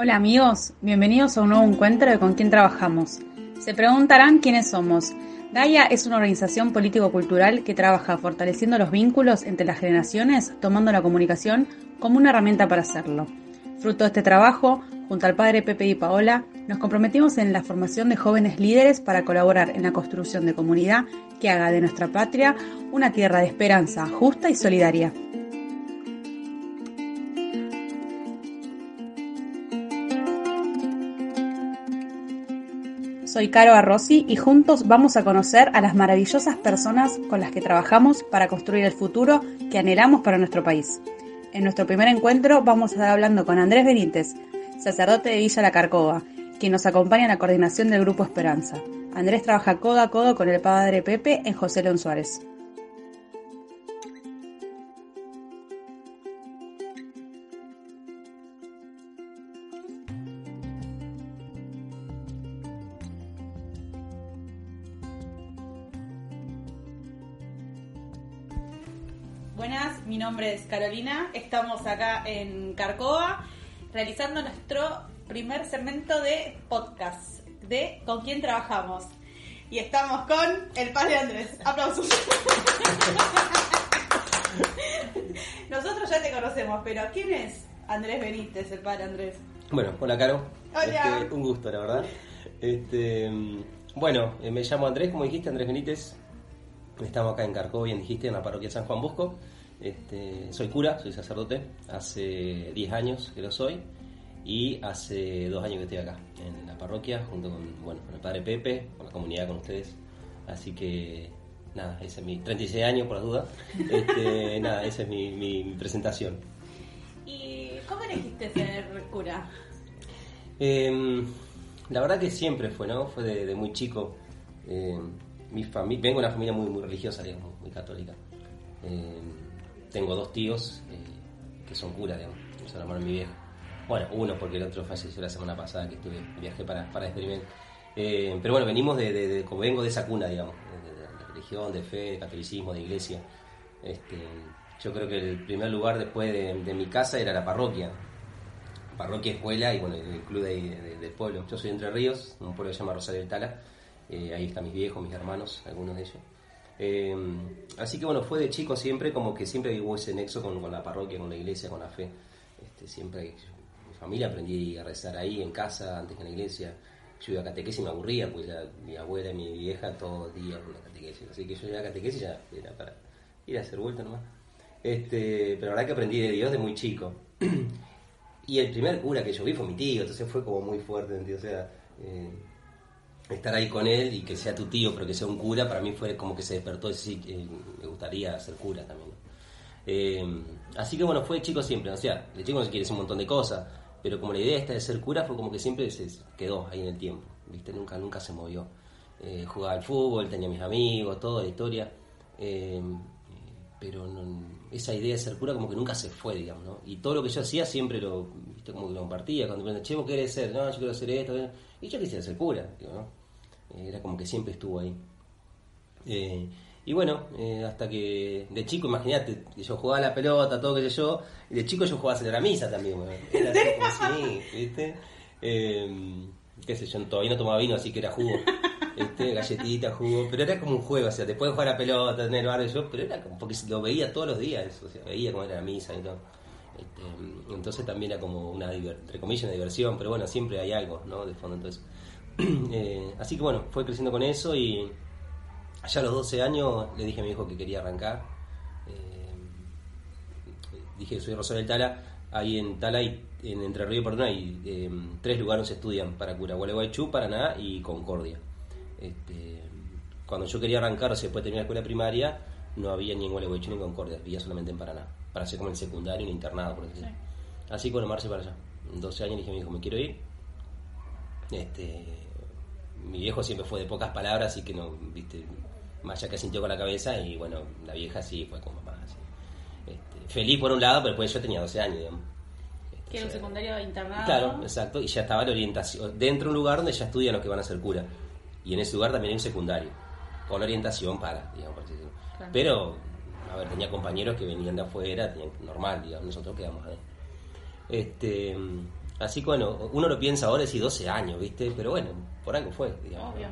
Hola amigos, bienvenidos a un nuevo encuentro de Con quién trabajamos. Se preguntarán quiénes somos. Gaia es una organización político-cultural que trabaja fortaleciendo los vínculos entre las generaciones, tomando la comunicación como una herramienta para hacerlo. Fruto de este trabajo, junto al padre Pepe y Paola, nos comprometimos en la formación de jóvenes líderes para colaborar en la construcción de comunidad que haga de nuestra patria una tierra de esperanza justa y solidaria. Soy Caro Arrosi y juntos vamos a conocer a las maravillosas personas con las que trabajamos para construir el futuro que anhelamos para nuestro país. En nuestro primer encuentro vamos a estar hablando con Andrés Benítez, sacerdote de Villa La Carcova, quien nos acompaña en la coordinación del Grupo Esperanza. Andrés trabaja codo a codo con el padre Pepe en José León Suárez. Buenas, mi nombre es Carolina, estamos acá en Carcoa realizando nuestro primer segmento de podcast de con quién trabajamos. Y estamos con el padre Andrés. Aplausos. Nosotros ya te conocemos, pero ¿quién es Andrés Benítez, el padre Andrés? Bueno, hola Caro. Hola. Este, un gusto, la verdad. Este, bueno, eh, me llamo Andrés, como dijiste, Andrés Benítez. Estamos acá en Carcó, bien dijiste, en la parroquia San Juan Bosco. Este, soy cura, soy sacerdote. Hace 10 años que lo soy. Y hace dos años que estoy acá, en la parroquia, junto con, bueno, con el padre Pepe, con la comunidad, con ustedes. Así que, nada, ese es mi 36 años, por las dudas. Este, nada, esa es mi, mi- mi presentación. ¿Y cómo elegiste ser cura? Eh, la verdad que siempre fue, ¿no? Fue de, de muy chico. Eh, mi fami- vengo de una familia muy, muy religiosa, digamos, muy católica. Eh, tengo dos tíos eh, que son curas, digamos, son hermanos de mi vieja. Bueno, uno porque el otro falleció la semana pasada que estuve, viajé para, para experiment. Eh, pero bueno, venimos de, de- de- como vengo de esa cuna, digamos, de, de- religión, de fe, de catolicismo, de iglesia. Este, yo creo que el primer lugar después de, mi casa era la parroquia parroquia, escuela y bueno, el club de, de- del pueblo. Yo soy de Entre Ríos, un pueblo que se llama Rosario del Tala. Eh, ahí están mis viejos, mis hermanos, algunos de ellos. Eh, así que bueno, fue de chico siempre como que siempre hubo ese nexo con, con la parroquia, con la iglesia, con la fe. Este, siempre, mi familia aprendí a rezar ahí en casa, antes que en la iglesia. Yo iba a catequesis y me aburría, pues ya mi abuela y mi vieja todo el día con la catequesis. Así que yo iba a catequesis y ya era para ir a hacer vuelta nomás. Este, pero la verdad que aprendí de Dios de muy chico. Y el primer cura que yo vi fue mi tío, entonces fue como muy fuerte, ¿entiendes? O sea, eh, estar ahí con él y que sea tu tío, pero que sea un cura, para mí fue como que se despertó y sí, eh, me gustaría ser cura también. Eh, así que bueno, fue chico siempre, o sea, de chico no se quiere hacer un montón de cosas, pero como la idea esta de ser cura fue como que siempre se quedó ahí en el tiempo, ¿viste? Nunca, nunca se movió. Eh, jugaba al fútbol, tenía mis amigos, toda la historia. Eh, pero esa idea de ser cura como que nunca se fue, digamos, ¿no? Y todo lo que yo hacía siempre lo, viste, como que lo compartía, cuando me preguntan, che, ¿vos querés ser? No, yo quiero hacer esto, eh". y yo quisiera ser cura, digo. Eh, Era como que siempre estuvo ahí. Eh, y bueno, eh, hasta que de chico, imagínate, yo jugaba a la pelota, todo que sé yo, y de chico yo jugaba a hacer la misa también, bueno. Era así como así, ¿viste? Eh, qué sé yo, todavía no tomaba vino, así que era jugo. Este, galletita, jugo, pero era como un juego, o sea, después de jugar a la pelota, tener el barrio yo, pero era como porque lo veía todos los días, o sea, veía cómo era la misa y todo. Este, entonces también era como una, entre comillas, una diversión, pero bueno, siempre hay algo, ¿no? De fondo, entonces. Eh, así que bueno, fue creciendo con eso y allá a los 12 años le dije a mi hijo que quería arrancar. Eh, dije que soy Rosario del Tala, ahí en Tala y en Entre Ríos y Paraná hay eh, tres lugares se estudian para cura, Gualeguaychú, Paraná y Concordia. Este, cuando yo quería arrancar, o sea, después de terminar la escuela primaria, no había ni en Gualeguaychú ni en Concordia, había solamente en Paraná, para hacer como el secundario, un internado, por decirlo. Así que bueno, para allá. En 12 años le dije a mi hijo, me quiero ir. Este, mi viejo siempre fue de pocas palabras, así que no, viste, más allá que sintió con la cabeza y bueno, la vieja sí fue como más así. Este, feliz por un lado, pero después yo tenía 12 años, digamos. Este, Que era un secundario internado. Claro, exacto, y ya estaba la orientación, dentro de un lugar donde ya estudian los que van a ser cura. Y en ese lugar también hay un secundario, con orientación para, digamos. Claro. Pero, a ver, tenía compañeros que venían de afuera, tenían normal, digamos, nosotros quedamos ahí. Este, Así que bueno, uno lo piensa ahora, y 12 años, ¿viste? Pero bueno, por algo fue, digamos. Obvio.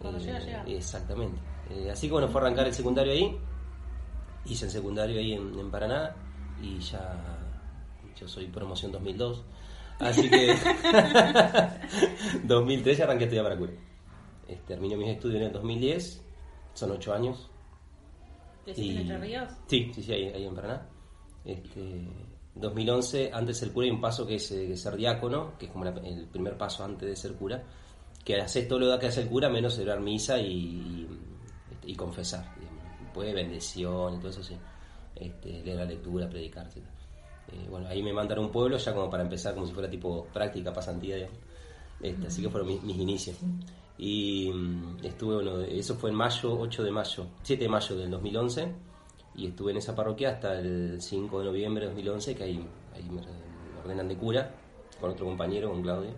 Cuando Eh, llega, llega. Exactamente. Eh, así que bueno, fue arrancar el secundario ahí. Hice el secundario ahí en, en Paraná y ya yo soy promoción 2002. Así que 2003 arranqué a estudiar para cura. Eh, terminé mis estudios en el 2010, son 8 años. ¿Te hiciste en Entre Ríos? Sí, sí, sí, ahí, ahí en Paraná. Este, 2011, antes del cura hay un paso que es eh, ser diácono, que es como la- el primer paso antes de ser cura, que haces todo lo que hace el cura menos celebrar misa y, y, y confesar. digamos. Después bendición y todo eso, sí. Este, leer la lectura, predicar, etc. Eh, bueno, ahí me mandaron a un pueblo ya como para empezar, como si fuera tipo práctica, pasantía, digamos. Este, así que fueron mis, mis inicios. Y mm, estuve, bueno, eso fue en mayo, 8 de mayo, 7 de mayo del 2011, y estuve en esa parroquia hasta el 5 de noviembre de 2011, que ahí, ahí me ordenan de cura, con otro compañero, con Claudio.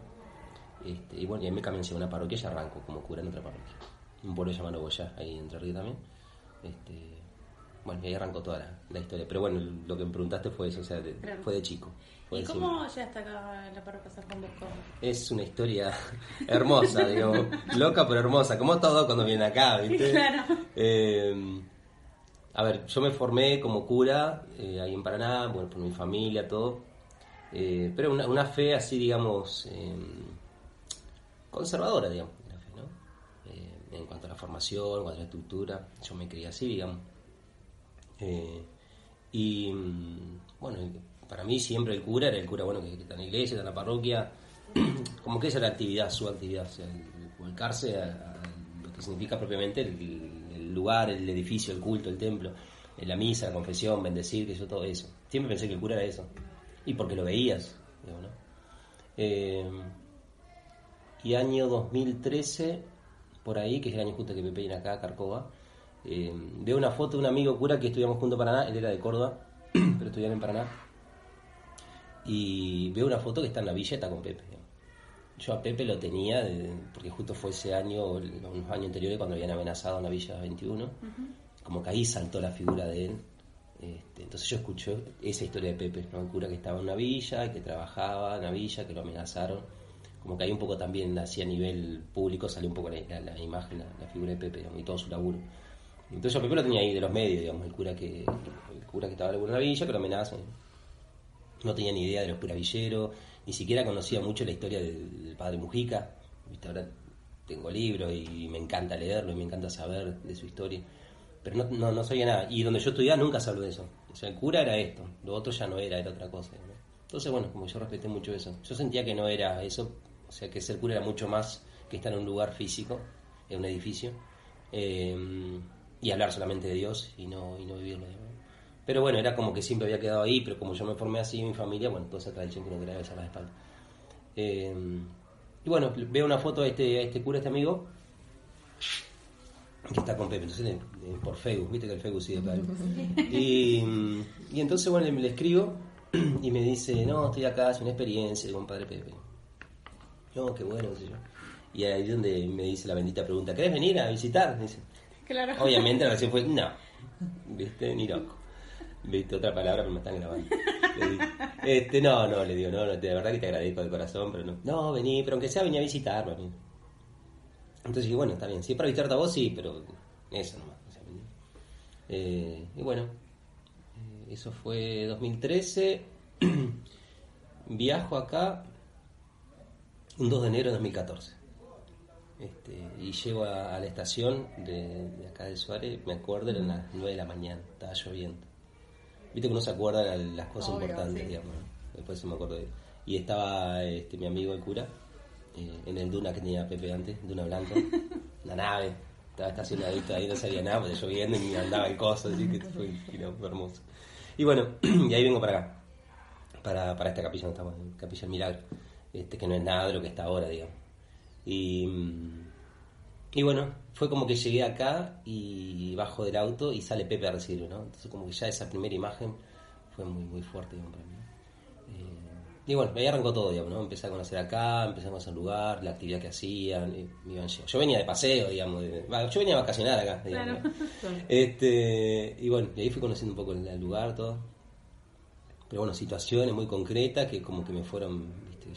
Este, y bueno, y ahí me cambié a una parroquia y ya arranco como cura en otra parroquia. Un pueblo llamado Boyá, ahí en Entre Ríos también. Este, bueno, y ahí arrancó toda la, la historia. Pero bueno, lo que me preguntaste fue eso, o sea, de- Claro. fue de chico. fue ¿Y de cómo llegaste acá en la parroquia San Juan Bosco? es una historia hermosa, digamos, loca pero hermosa, como todo cuando viene acá, ¿viste? Claro. Eh, a ver, yo me formé como cura eh, ahí en Paraná, bueno, por mi familia, todo, eh, pero una, una fe así, digamos, eh, conservadora, digamos, una fe, ¿no? Eh, en cuanto a la formación, en cuanto a la estructura, yo me creía así, digamos. Eh, y mm, bueno, para mí siempre el cura era el cura bueno que, está en la iglesia, está en la parroquia, como que esa era la actividad, su actividad, o sea, volcarse a, a lo que significa propiamente el, el lugar, el edificio, el culto, el templo, eh, la misa, la confesión, bendecir, que yo todo eso. Siempre pensé que el cura era eso. Y porque lo veías, digo, ¿no? Eh, y año 2013, por ahí, que es el año justo que Pepe viene acá Carcova, eh, veo una foto de un amigo cura que estudiamos junto en Paraná, él era de Córdoba, pero estudiaba en Paraná, y veo una foto que está en la está con Pepe. Yo a Pepe lo tenía, de- porque justo fue ese año, unos años anteriores, cuando habían amenazado en la Villa 21, como que ahí saltó la figura de él. Este, entonces yo escucho esa historia de Pepe, ¿no? el cura que estaba en una villa, que trabajaba en la villa, que lo amenazaron. Como que ahí un poco también, así a nivel público, salió un poco la, la- la imagen, la, la figura de Pepe y todo su laburo. Entonces yo a Pepe lo tenía ahí de los medios, digamos, el cura que, el cura que estaba en la villa, que lo amenazan. No tenía ni idea de los curavilleros, ni siquiera conocía mucho la historia del, padre Mujica. ¿Viste? Ahora tengo libros y me encanta leerlo y me encanta saber de su historia. Pero no, no, sabía nada. Y donde yo estudiaba nunca se habló de eso. O sea, el cura era esto, lo otro ya no era, era otra cosa. Entonces, bueno, como yo respeté mucho eso. Yo sentía que no era eso, o sea, que ser cura era mucho más que estar en un lugar físico, en un edificio, eh, y hablar solamente de Dios y no, y no vivirlo. Pero bueno, era como que siempre había quedado ahí, pero como yo me formé así en mi familia, bueno, toda esa tradición que uno quería besar la espalda. Eh, y bueno, veo una foto de este, a este cura, este amigo, que está con Pepe, entonces eh, por Facebook, viste que el Facebook sigue claro. Y, y entonces bueno, le, le escribo y me dice, no, estoy acá, es una experiencia con Padre Pepe. No, qué bueno, qué sé yo. Y ahí es donde me dice la bendita pregunta, ¿querés venir a visitar? Me dice, Claro. Obviamente la reacción fue, no, viste, ni loco. Viste, otra palabra, pero me están grabando. Le Este, no, no, le digo, no, no, de verdad que te agradezco de corazón, pero no. No, vení, pero aunque sea vení a visitarme. Entonces dije, bueno, está bien, si es para visitarte a vos, sí, pero eso nomás. o sea, vení. Eh, y bueno, eh, eso fue 2013. Viajo acá un 2 de enero de 2014. Este, y llego a, la estación de, de acá de Suárez, me acuerdo, eran las 9 de la mañana, estaba lloviendo. Viste que uno se acuerda las cosas Obvio, importantes, sí. digamos. Después se me acuerdo de... Y estaba este, mi amigo el cura, eh, en el Duna que tenía Pepe antes, Duna Blanco, la nave, estaba estacionadito ahí, no sabía nada, porque lloviendo y andaba el coso, así que fue, hermoso. Y bueno, y ahí vengo para acá, para, para esta capilla donde estamos, Capilla del Milagro, este, que no es nada de lo que está ahora, digamos. Y, mm, y bueno, fue como que llegué acá y bajo del auto y sale Pepe a recibirme, ¿no? Entonces como que ya esa primera imagen fue muy, muy fuerte, digamos, para mí. Eh, y bueno, ahí arrancó todo, digamos, ¿no? Empecé a conocer acá, empecé a conocer el lugar, la actividad que hacían, y me iban Yo venía de paseo, digamos, de- yo venía a vacacionar acá, digamos. Claro. ¿no? Este, y bueno, y ahí fui conociendo un poco el, el lugar, todo. Pero bueno, situaciones muy concretas que como que me fueron, viste,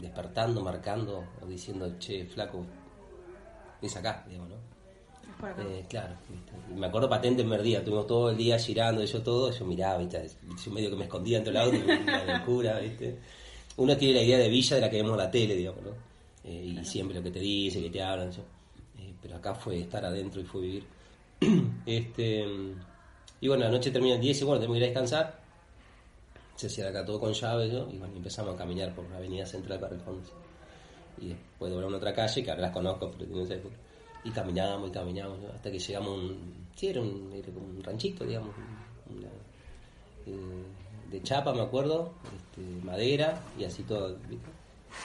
despertando, marcando, o diciendo, che, flaco, es acá, digamos, ¿no? Eh, claro, me acuerdo patente en Merdía, estuvimos todo el día girando, yo todo, yo miraba, ¿viste? yo medio que me escondía entre el auto, la cura, ¿viste? Uno tiene la idea de villa de la que vemos en la tele, digamos, ¿no? Eh, y siempre lo que te dice, que te hablan, eh, pero acá fue estar adentro y fue vivir. este Y bueno, la noche termina el 10 y bueno, tenemos que ir a descansar. Se cierra acá todo con llave, ¿no? y bueno, empezamos a caminar por la avenida central para el fondo. Y después doblamos otra calle, que ahora las conozco, pero tiene esa época y caminábamos y caminábamos hasta que llegamos a un. Sí, era un, un ranchito, digamos. Eh, de chapa, me acuerdo, este, madera y así todo.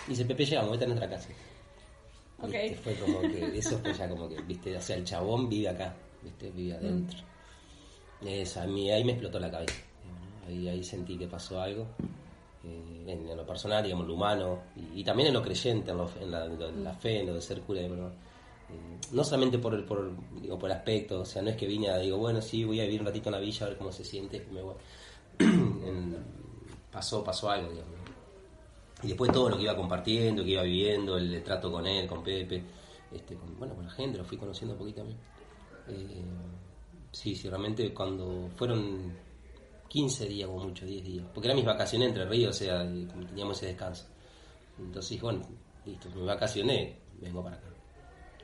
Y dice, Pepe, llegamos, esta es nuestra casa. Okay. fue como que, eso fue ya como que, viste, o sea, el chabón vive acá, viste, vive adentro. a mí ahí me explotó la cabeza. Ahí, ahí sentí que pasó algo. Eh, en, lo personal, digamos, lo humano, y, también en lo creyente, en, la, fe, en lo de ser cura, eh, no solamente por el, por, digo, por aspecto, o sea, no es que vine a, digo, bueno, sí, voy a vivir un ratito en la villa a ver cómo se siente, me pasó, pasó algo, digamos. Y después todo lo que iba compartiendo, que iba viviendo, el, trato con él, con Pepe, este, con, bueno, con la gente, lo fui conociendo un poquito mí. Eh, sí, sí, realmente cuando fueron 15 días o mucho, 10 días, porque eran mis vacaciones entre ríos, o sea, teníamos ese descanso. Entonces, bueno, listo, me vacacioné, vengo para acá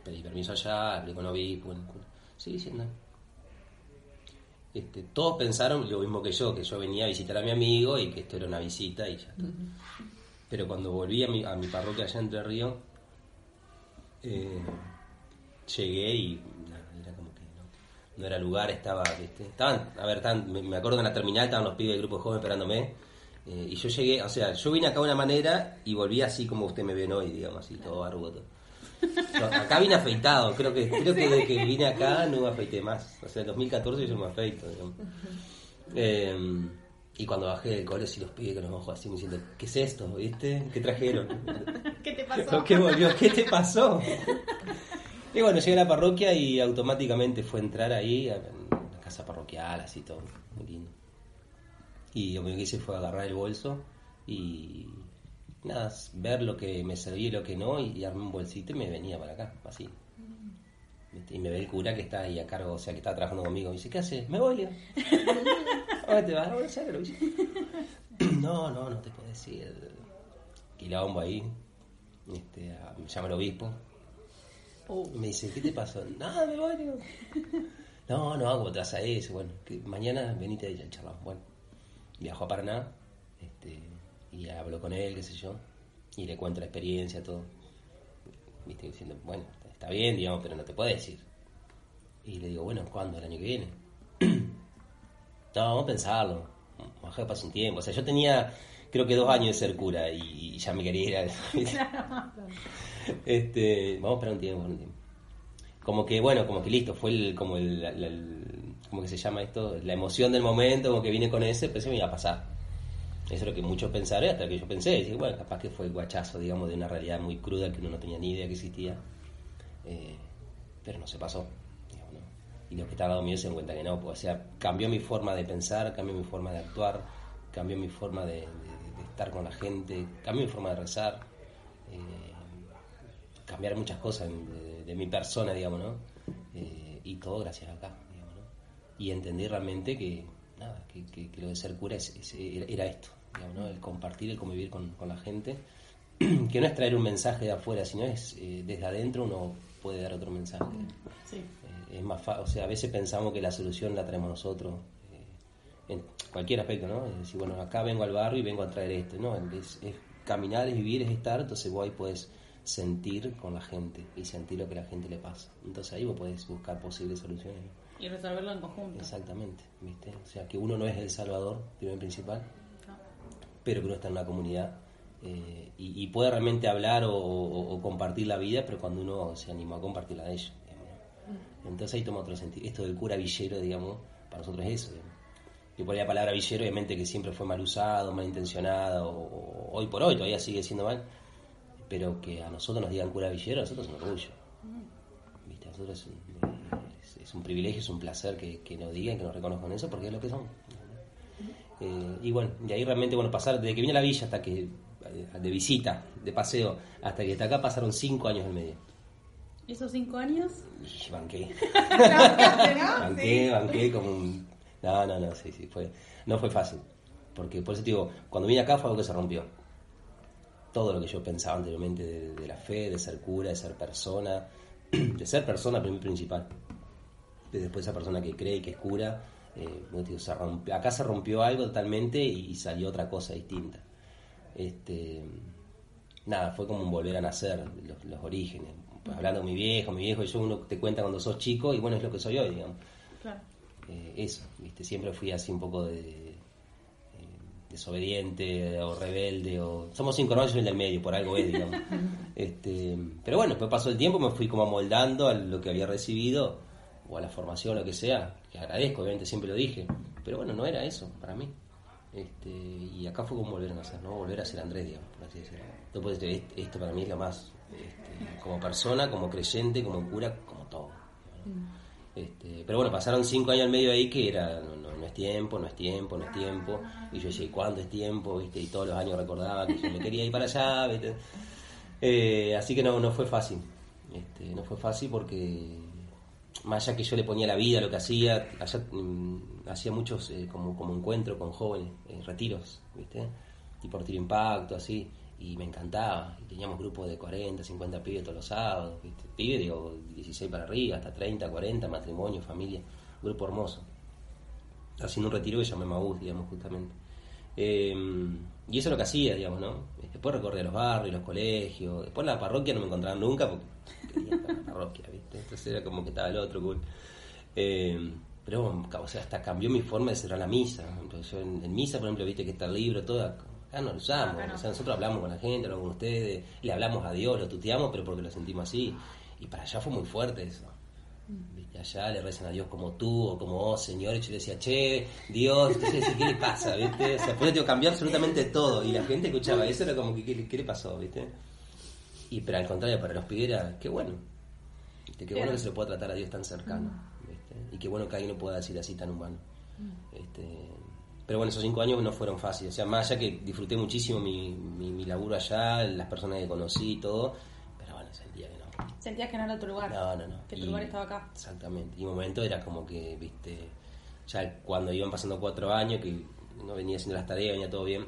pedí permiso allá, hablé con obispo, bueno, sí, sí, Este, todos pensaron lo mismo que yo, que yo venía a visitar a mi amigo y que esto era una visita y ya está. Pero cuando volví a mi, a mi parroquia allá Entre Ríos, eh, llegué y como no, era lugar, estaba, estaban, a ver, me, acuerdo en la terminal estaban los pibes del grupo joven esperándome. Eh, y yo llegué, o sea, yo vine acá de una manera y volví así como usted me ve hoy, digamos, así, todo barbudo acá vine afeitado, creo que creo que desde que vine acá no me afeité más. O sea, en 2014 yo me afeito, em, y cuando bajé del cole, sí los pibes que nos bajó así me diciendo, ¿qué es esto? ¿Viste? ¿Qué trajeron? ¿Qué te pasó? ¿Qué volvió? ¿Qué te pasó? Y bueno, llegué a la parroquia y automáticamente fue entrar ahí, a la casa parroquial, así todo, muy lindo. Y lo que hice fue agarrar el bolso y nada, ver lo que me servía y lo que no, y, armé un bolsito y me venía para acá, así. Y me ve el cura que está ahí a cargo, o sea, que está trabajando conmigo. Y dice, ¿qué haces? Me voy. ¿Dónde te vas? a hacer? no, no, no te puedo decir. Quilombo ahí. Este, me llama el obispo. Y me dice, ¿qué te pasó? Nada, me voy. no, no, ¿cómo te vas a eso? Bueno, que mañana venite a charlamos. Bueno, viajo a Paraná. Este, y hablo con él, qué sé yo, y le cuento la experiencia, todo. Viste, diciendo, bueno, está bien, digamos, pero no te puedo decir. Y le digo, bueno, ¿cuándo? ¿El año que viene? no, vamos a pensarlo. Vamos a pasar un tiempo. O sea, yo tenía, creo que dos años de ser cura y, ya me quería ir a... este, vamos a esperar un tiempo, un tiempo. Como que, bueno, como que listo, fue el, como el, ¿cómo que se llama esto? La emoción del momento, como que vine con ese, pero se me iba a pasar. Eso es lo que muchos pensaron, hasta que yo pensé, y bueno, capaz que fue el guachazo, digamos, de una realidad muy cruda que uno no tenía ni idea que existía, eh, pero no se pasó. Y los que estaban mío se dan cuenta que no, pues, o sea, cambió mi forma de pensar, cambió mi forma de actuar, cambió mi forma de, estar con la gente, cambió mi forma de rezar, eh, cambiar muchas cosas de, mi persona, digamos, ¿no? Eh, y todo gracias a acá, digamos, ¿no? Y entendí realmente que, nada, que, lo de ser cura era esto, el compartir, el convivir con, la gente, que no es traer un mensaje de afuera, sino es eh, desde adentro uno puede dar otro mensaje. Eh, es más o sea, a veces pensamos que la solución la traemos nosotros, en cualquier aspecto, ¿no? Es decir, bueno, acá vengo al barrio y vengo a traer esto, ¿no? Es, caminar, es vivir, es estar, entonces vos ahí puedes sentir con la gente y sentir lo que la gente le pasa. Entonces ahí vos podés buscar posibles soluciones. Y resolverlo en conjunto. Exactamente, ¿viste? O sea, que uno no es el salvador, primero principal, pero que uno está en una comunidad eh, y, puede realmente hablar o, compartir la vida, pero cuando uno se animó a compartirla de ellos. Mm. Entonces ahí toma otro sentido. Esto del cura villero, digamos, para nosotros es eso. Yo por la palabra villero, obviamente que siempre fue mal usado, mal intencionado, o, hoy por hoy todavía sigue siendo mal, pero que a nosotros nos digan cura villero, a nosotros es un orgullo. Mm. ¿Viste? A nosotros es un, es, un privilegio, es un placer que, que nos digan, que nos reconozcan eso, porque es lo que somos. Eh, y bueno, de ahí realmente, bueno, pasar desde que vine a la villa hasta que de visita, de paseo, hasta que hasta acá pasaron cinco años en medio. ¿Y esos cinco años? Y banqué. ¿no? banqué, banqué como un... No, no, no, sí, sí, fue... No fue fácil. Porque por eso te digo, cuando vine acá fue algo que se rompió. Todo lo que yo pensaba anteriormente de, de la fe, de ser cura, de ser persona, de ser persona principal. De después esa persona que cree y que es cura, eh, digo, se rompió- acá se rompió algo totalmente y, y salió otra cosa distinta. Este, nada, fue como un volver a nacer, los, los orígenes. Hablando con mi viejo, mi viejo y yo, uno te cuenta cuando sos chico y bueno, es lo que soy hoy, digamos. Claro. Eh, eso, ¿viste? Siempre fui así un poco de, desobediente o rebelde o... Somos cinco hermanos, soy el medio, por algo es, digamos. este, pero bueno, después pasó el tiempo, me fui como amoldando a lo que había recibido o a la formación, lo que sea, que agradezco, obviamente siempre lo dije, pero bueno, no era eso para mí. Este, y acá fue como volver a nacer, ¿no? Volver a ser Andrés, digamos, por así decirlo. Entonces, este- esto para mí es lo más, este, como persona, como creyente, como cura, como todo. ¿no? Este, pero bueno, pasaron cinco años al medio ahí que era, no, es tiempo, no es tiempo, no es tiempo. Y yo decía, ¿y cuándo es tiempo? ¿Viste? Y todos los años recordaba que yo me quería ir para allá. ¿viste? Eh, así que no, no fue fácil. Este, no fue fácil porque más allá que yo le ponía la vida a lo que hacía, allá mm, hacía muchos eh, como, como encuentros con jóvenes, eh, retiros, ¿viste? Tipo retiro impacto, así, y me encantaba. Teníamos grupos de 40, 50 pibes todos los sábados, ¿viste? Pibes, digo, 16 para arriba, hasta 30, 40, matrimonio, familia, grupo hermoso. Haciendo un retiro que llamé Maús, digamos, justamente. Eh, y eso es lo que hacía, digamos, ¿no? Después recorría los barrios, los colegios. Después en la parroquia no me encontraban nunca porque quería estar en la parroquia, ¿viste? Entonces era como que estaba el otro cool. Eh, pero, o sea, hasta cambió mi forma de cerrar la misa. Entonces, yo en, en misa, por ejemplo, viste que está el libro, todo. Acá no lo usamos. No. O sea, nosotros hablamos con la gente, hablamos con ustedes, le hablamos a Dios, lo tuteamos, pero porque lo sentimos así. Y para allá fue muy fuerte eso. ¿Viste? Allá le rezan a Dios como tú o como vos, Señor. Y yo le decía, che, Dios, ¿qué le pasa? ¿Viste? O sea, después tengo cambiar absolutamente todo. Y la gente escuchaba eso, era como ¿qué, qué le pasó? ¿Viste? Y pero al contrario, para los pibes qué bueno. ¿Viste? Qué bueno que se lo pueda tratar a Dios tan cercano. ¿viste? Y qué bueno que alguien lo pueda decir así tan humano. Este, pero bueno, esos cinco años no fueron fáciles. O sea, más allá que disfruté muchísimo mi, mi, mi laburo allá, las personas que conocí y todo. Pero bueno, sentía que no. Sentías que no era tu lugar. No, no, no. Que tu Y- lugar estaba acá. Exactamente. Y un momento era como que, viste, ya cuando iban pasando cuatro años, que no venía haciendo las tareas, venía todo bien,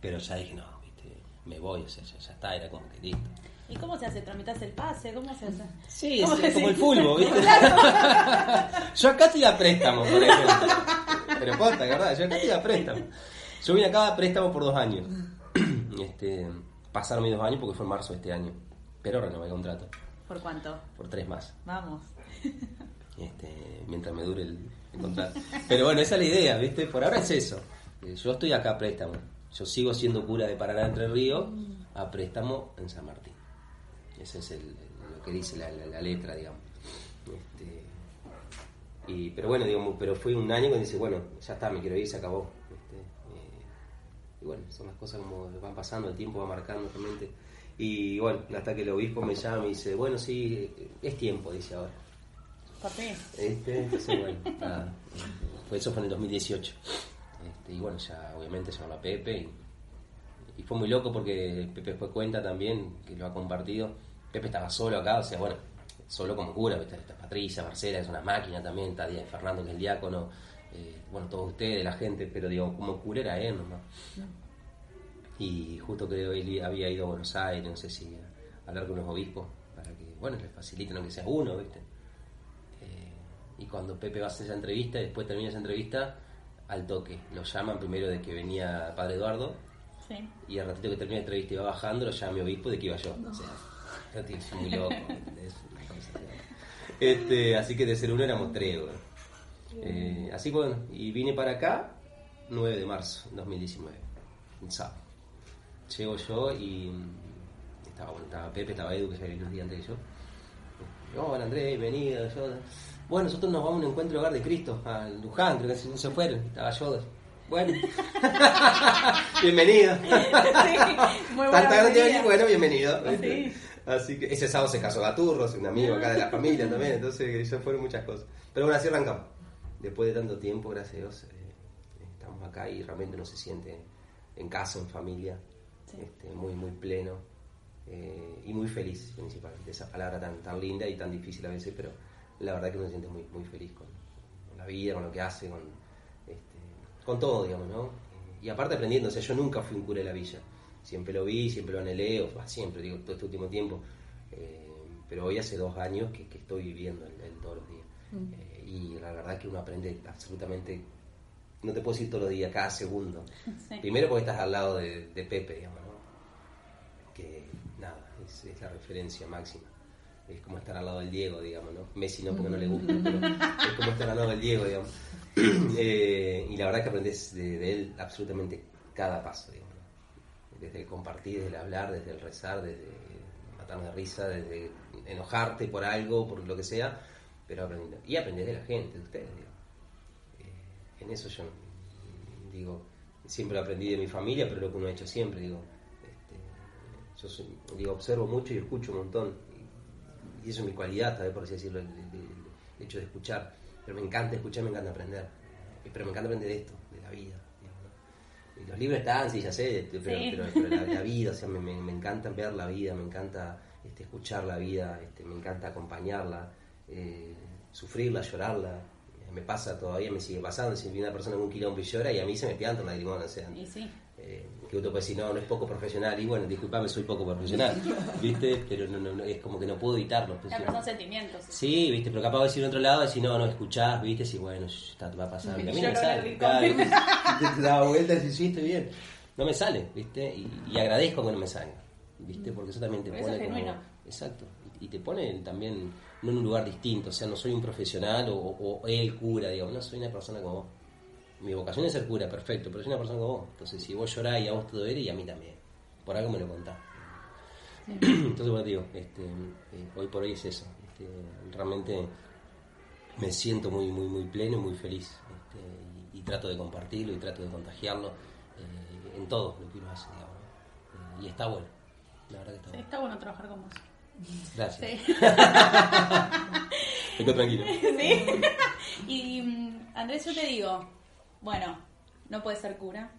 pero ya dije, no, viste, me voy, o sea, ya, ya está, era como que listo. ¿Y cómo se hace? ¿Tramitas el pase? ¿Cómo se hace? Sí, ¿Cómo es como el fútbol, ¿viste? yo acá estoy a préstamo, por ejemplo. Pero posta, ¿verdad? Yo acá estoy a préstamo. Yo vine acá a préstamo por dos años. Este, pasaron mis dos años porque fue en marzo de este año. Pero renové el contrato ¿Por cuánto? por tres más. Vamos. este, mientras me dure el, el contrato. Pero bueno, esa es la idea, ¿viste? Por ahora es eso. Eh, Yo estoy acá a préstamo. Yo sigo siendo cura de Paraná Entre Ríos a préstamo en San Martín. Ese es el, lo que dice la, la- la letra, digamos. Este, y, pero bueno, digamos, pero fue un año cuando dice, bueno, ya está, me quiero ir, se acabó. ¿viste? Eh, y bueno, son las cosas como van pasando, el tiempo va marcando realmente. Y bueno, hasta que el obispo me llama y dice, bueno, sí, es tiempo, dice ahora. Papi. Este, entonces, bueno, nada, fue, eso fue en el 2018. Este, y bueno, ya obviamente llamó a Pepe y, y fue muy loco porque Pepe después cuenta también que lo ha compartido. Pepe estaba solo acá, o sea, bueno, solo como cura, está Patricia, Marcela, es una máquina también, está Díaz Fernando, que es el diácono, eh, bueno, todos ustedes, la gente, pero digo, como cura era él nomás. Y justo creo que él había ido a Buenos Aires, no sé si a hablar con los obispos, para que, bueno, les faciliten aunque sea uno, ¿viste? Eh, y cuando Pepe va a hacer esa entrevista, y después termina esa entrevista, al toque, lo llaman primero de que venía Padre Eduardo, Sí. y al ratito que termina la entrevista y va bajando, lo llama mi obispo de que iba yo. O sea, muy loco. ¿entendés? Una cosa así. este, así que de ser uno éramos tres. Eh, así que bueno, y vine para acá 9 de marzo 2019, un sábado. Llego yo y estaba, bueno, estaba Pepe, estaba Edu, que ya vino unos días antes que yo. Oh, hola Andrés, bienvenido. Yo, bueno, nosotros nos vamos a un encuentro de hogar de Cristo, a Luján, creo que no se fueron, estaba yo. Bueno, bienvenido. Sí, muy buena bueno, bienvenido. Así que ese sábado se casó Gaturros, un amigo acá de la familia también, entonces ya fueron muchas cosas. Pero bueno, así arrancamos. Después de tanto tiempo, gracias a Dios, eh, estamos acá y realmente uno se siente en casa, en familia. Este, muy, muy pleno eh, y muy feliz principalmente. Esa palabra tan, tan linda y tan difícil a veces, pero la verdad que uno se siente muy, muy feliz con, la vida, con lo que hace, con, este, con todo, digamos, ¿no? Y aparte aprendiendo, o sea, yo nunca fui un cura de la villa. Siempre lo vi, siempre lo anhelé, o, siempre, digo, todo este último tiempo. Eh, pero hoy hace dos años que, estoy viviendo el, todos los días. Mm. Eh, y la verdad que uno aprende absolutamente, no te puedo decir todos los días, cada segundo. Primero porque estás al lado de, Pepe, digamos. Que nada, es, la referencia máxima. Es como estar al lado del Diego, digamos, ¿no? Messi no porque no le gusta, pero es como estar al lado del Diego, digamos. Eh, y la verdad que aprendes de, él absolutamente cada paso, digamos. Desde el compartir, desde el hablar, desde el rezar, desde matarme de risa, desde enojarte por algo, por lo que sea, pero aprendiendo. Y aprender de la gente, de ustedes, digo. Eh, en eso yo digo, siempre aprendí de mi familia, pero lo que uno ha hecho siempre, digo. Yo digo, observo mucho y escucho un montón. Y, eso es mi cualidad, tal vez por así decirlo, el, hecho de escuchar. Pero me encanta escuchar, me encanta aprender. Pero me encanta aprender de esto, de la vida. Y los libros están, sí, ya sé, pero, la, vida, o sea, me, me, me encanta ver la vida, me encanta este, escuchar la vida, este, me encanta acompañarla, eh, sufrirla, llorarla. Me pasa todavía, me sigue pasando. Si una persona con un quilombo y llora, y a mí se me pianta una limón, o sea. Eh, que uno puede decir, no, no es poco profesional, y bueno, disculpame, soy poco profesional, ¿viste? Pero no, no, es como que no puedo evitarlo. Pues, son sentimientos. Sí, ¿viste? Pero capaz de decir en otro lado, decir, no, no escuchás, ¿viste? Si bueno, está, va a pasar. a mí no me sale. te da vuelta y estoy bien. No me sale, ¿viste? Y, y agradezco que no me salga. ¿viste? Porque eso también te pone como... Exacto, y te pone también no en un lugar distinto, o sea, no soy un profesional o, o el cura, digo, no soy una persona como vos. Mi vocación es ser cura, perfecto, pero soy una persona como vos. Entonces, si vos llorás y a vos te duele y a mí también, por algo me lo contás. Entonces, bueno, digo, este, eh, hoy por hoy es eso. Este, realmente me siento muy, muy, muy pleno y muy feliz. Este, y, trato de compartirlo y trato de contagiarlo eh, en todo lo que uno hace, digamos. Eh, y está bueno. La verdad que está, sí, está bueno trabajar con vos. Gracias. Sí. Estoy tranquilo. Sí. Y mm, Andrés, yo te digo, bueno, no puedes ser cura.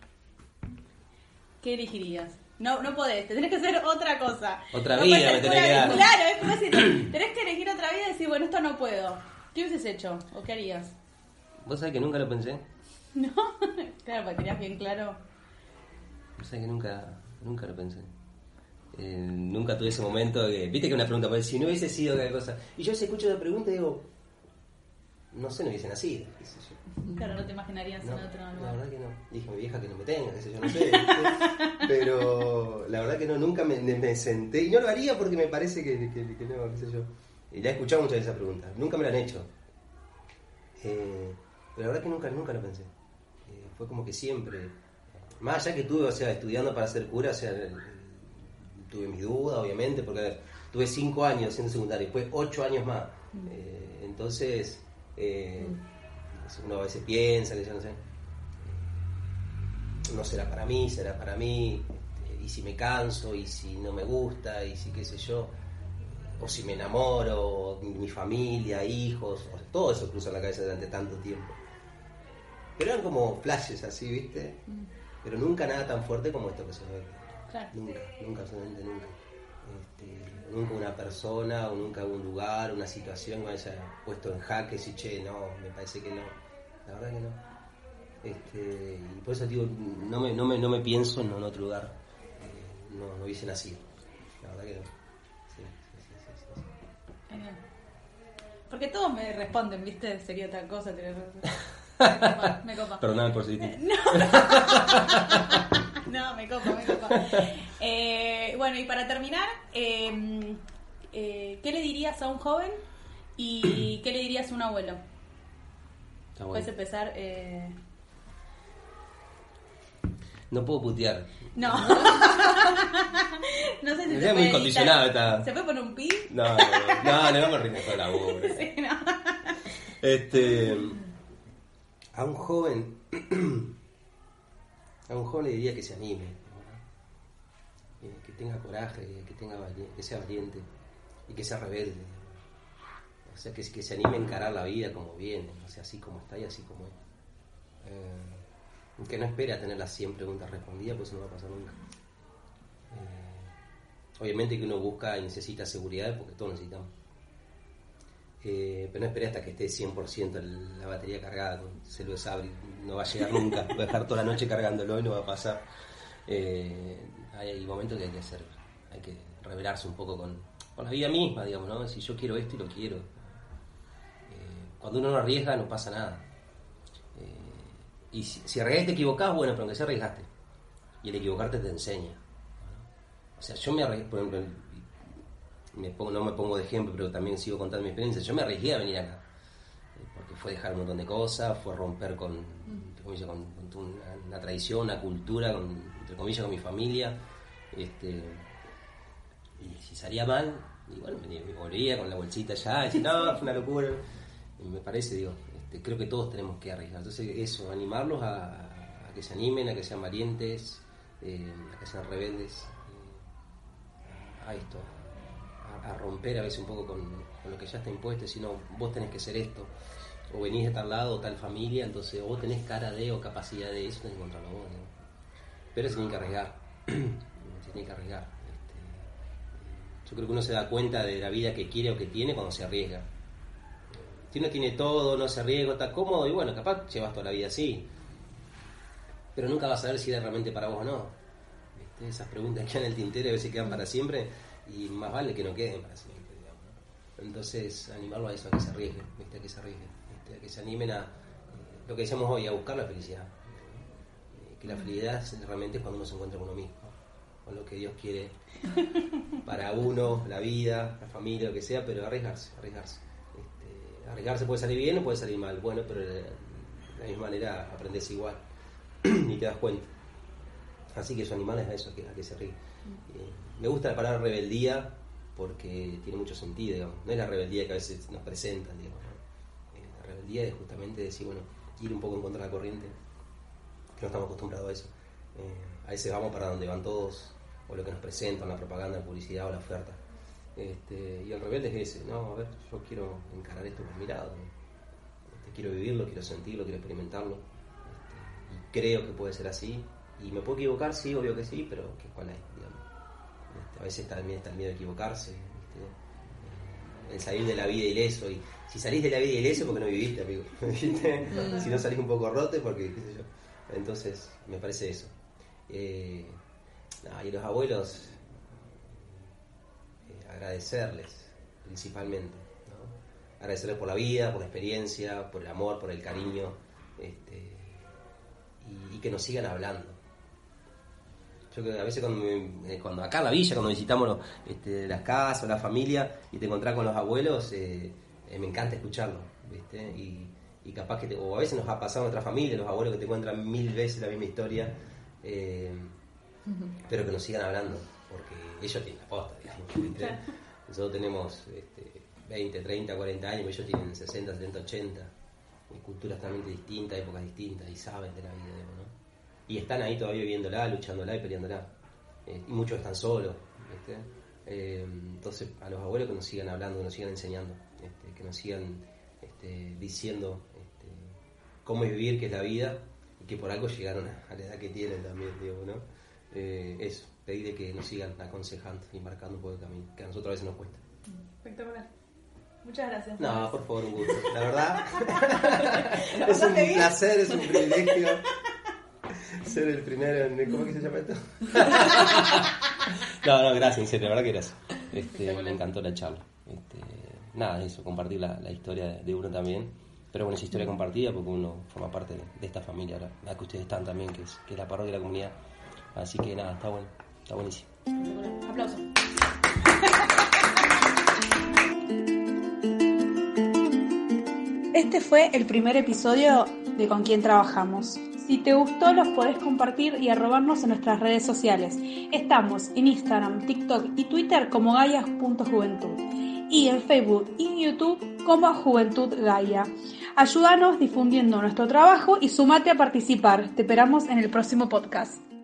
¿Qué elegirías? No, no podés, tenés que hacer otra cosa. Otra vida me tenés que dar. Claro, es como si tenés que elegir otra vida y decir, bueno, esto no puedo. ¿Qué hubieses hecho o qué harías? ¿Vos sabés que nunca lo pensé? No, claro, porque tenías bien claro. Vos sabés que nunca, nunca lo pensé. Eh, nunca tuve ese momento de, viste que una pregunta, pues, si no hubiese sido cada cosa. Y yo se escucho la pregunta y digo, no sé, no hubiese nacido. Claro, no te imaginarías en otro lugar. La verdad que no. Dije mi vieja que no me tenga, qué sé yo, no sé. Pero la verdad que no, nunca me, me, senté. Y no lo haría porque me parece que, que, que no, qué sé yo. Y la he escuchado muchas veces esa pregunta. Nunca me la han hecho. Eh, pero la verdad que nunca, nunca lo pensé. Eh, fue como que siempre. Más allá que tuve, o sea, estudiando para ser cura, o sea, tuve mis dudas, obviamente, porque tuve cinco años siendo secundario, después ocho años más. Mm. Eh, entonces, eh, mm. uno a veces piensa que no sé, no será para mí, será para mí, este, y si me canso, y si no me gusta, y si qué sé yo, o si me enamoro, mi familia, hijos, todo eso cruza la cabeza durante tanto tiempo. Pero eran como flashes así, ¿viste? Mm. Pero nunca nada tan fuerte como esto que se ve. Nunca, nunca, absolutamente nunca. Este, nunca una persona o nunca un lugar, una situación que haya puesto en jaque, si che, no, me parece que no. La verdad que no. Este, y por eso digo, no me, no me, no me pienso en, otro lugar. Eh, no, no hubiese nacido. La verdad que no. Sí, sí, sí, Porque todos me responden, ¿viste? Sería tal cosa, tener... Me copa, me copa. Perdóname por si... No. no, me copa, me copa. Eh, bueno, y para terminar, em, eh, ¿qué le dirías a un joven y qué le dirías a un abuelo? Puedes empezar. Eh... No puedo putear. No. no sé si se muy condicionado esta... ¿Se puede poner un pi? No, no, no, le vamos a reír la boca. Sí, no. Este. A un joven a un joven le diría que se anime, tenga coraje, que, tenga, que sea valiente y que sea rebelde. O sea, que, que se anime a encarar la vida como viene, o sea, así como está y así como es. Eh, que no espere a tener las 100 preguntas respondidas, pues eso no va a pasar nunca. Eh, obviamente que uno busca y necesita seguridad porque todos necesitamos. Eh, pero no esperé hasta que esté 100% la batería cargada con celular Sabri. No va a llegar nunca. Voy a dejar toda la noche cargándolo y no va a pasar. Hay momentos que hay que hacer, hay que revelarse un poco con, con la vida misma, digamos, ¿no? Si yo quiero esto y lo quiero. cuando uno no arriesga no pasa nada. y si, si arriesgas te equivocás, bueno, pero aunque se arriesgaste y el equivocarte te enseña. O sea, yo me arriesgué, por ejemplo, me pongo, no me pongo de ejemplo, pero también sigo contando mi experiencia, yo me arriesgué a venir acá, eh, porque fue dejar un montón de cosas, fue romper con, con, una, tradición, una cultura, con, entre comillas, con mi familia, este, y si salía mal, y bueno, me, volvía con la bolsita ya, y decía, no, fue una locura, y me parece, digo, este, creo que todos tenemos que arriesgar, entonces eso, animarlos a, a que se animen, a que sean valientes, eh, a que sean rebeldes eh, a esto, a, romper a veces un poco con, lo que ya está impuesto, sino vos tenés que ser esto, o venís de tal lado, o tal familia, entonces o vos tenés cara de o capacidad de eso, tenés que encontrarlo vos. Pero se tiene que arriesgar, se tiene que arriesgar. Este, yo creo que uno se da cuenta de la vida que quiere o que tiene cuando se arriesga. Si uno tiene todo, no se arriesga, está cómodo, y bueno, capaz llevas toda la vida así pero nunca vas a saber si era realmente para vos o no. Esas preguntas quedan en el tintero a veces quedan para siempre y más vale que no queden para siempre. Entonces, animarlo a eso, a que se arriesguen, a que se arriesguen, a que se animen a, eh, lo que decíamos hoy, a buscar la felicidad. Que la felicidad realmente es cuando uno se encuentra con uno mismo, con lo que Dios quiere para uno, la vida, la familia, lo que sea, pero arriesgarse, arriesgarse. Este, arriesgarse puede salir bien o puede salir mal, bueno, pero de la misma manera aprendes igual. ni te das cuenta. Así que esos animales a eso, a que, se ríen. Eh, me gusta la palabra rebeldía porque tiene mucho sentido, No es la rebeldía que a veces nos presentan, digamos. Eh, la rebeldía es justamente decir, bueno, ir un poco en contra de la corriente, que no estamos acostumbrados a eso. Eh, a veces vamos para donde van todos, o lo que nos presentan, la propaganda, la publicidad o la oferta. Este, y el rebelde es ese, no, a ver, yo quiero encarar esto con mirado, este, quiero vivirlo, quiero sentirlo, quiero experimentarlo creo que puede ser así. Y me puedo equivocar, sí, obvio que sí, pero ¿qué, ¿cuál es? Este, a veces también está el miedo de equivocarse, eh, el salir de la vida ileso. Y si salís de la vida ileso, porque no viviste, amigo. si no salís un poco roto, porque, qué sé yo. Entonces, me parece eso. Eh, y los abuelos, eh, agradecerles, principalmente. Agradecerles por la vida, por la experiencia, por el amor, por el cariño. Este, y, que nos sigan hablando. Yo que a veces cuando, eh, cuando acá en la villa, cuando visitamos este, las casas, la familia y te encontrás con los abuelos, eh, eh, me encanta escucharlo, ¿viste? Capaz que, o a veces nos ha pasado en nuestra familia, los abuelos que te encuentran mil veces la misma historia, pero que nos sigan hablando, porque ellos tienen la posta, digamos. Nosotros tenemos este, 20, 30, 40 años, ellos tienen 60, 70, 80 culturas totalmente distintas, épocas distintas, y saben de la vida, ¿no? Y están ahí todavía viviéndola, luchándola y peleándola. Eh, y muchos están solos, eh, entonces, a los abuelos que nos sigan hablando, que nos sigan enseñando, este, que nos sigan este, diciendo cómo es vivir, qué es la vida, y que por algo llegaron a, la edad que tienen también, digo, ¿no? Eh, eso, pedirle que nos sigan aconsejando y marcando un poco el camino, que a nosotros a veces nos cuesta. Espectacular. Muchas gracias. No, por favor, un gusto. La verdad, es un placer, es un privilegio ser el primero en. ¿Cómo que se llama esto? no, no, gracias, en serio, la verdad que gracias. Este, me encantó la charla. Este, nada, eso, compartir la, la, historia de uno también. Pero bueno, es historia compartida porque uno forma parte de, esta familia, la, que ustedes están también, que es, que es la parroquia de la comunidad. Así que nada, está bueno, está buenísimo. Aplausos. Este fue el primer episodio de Con quién trabajamos. Si te gustó, los podés compartir y arrobarnos en nuestras redes sociales. Estamos en Instagram, TikTok y Twitter como Gaias.juventud y en Facebook y YouTube como Juventud Gaia. Ayúdanos difundiendo nuestro trabajo y sumate a participar. Te esperamos en el próximo podcast.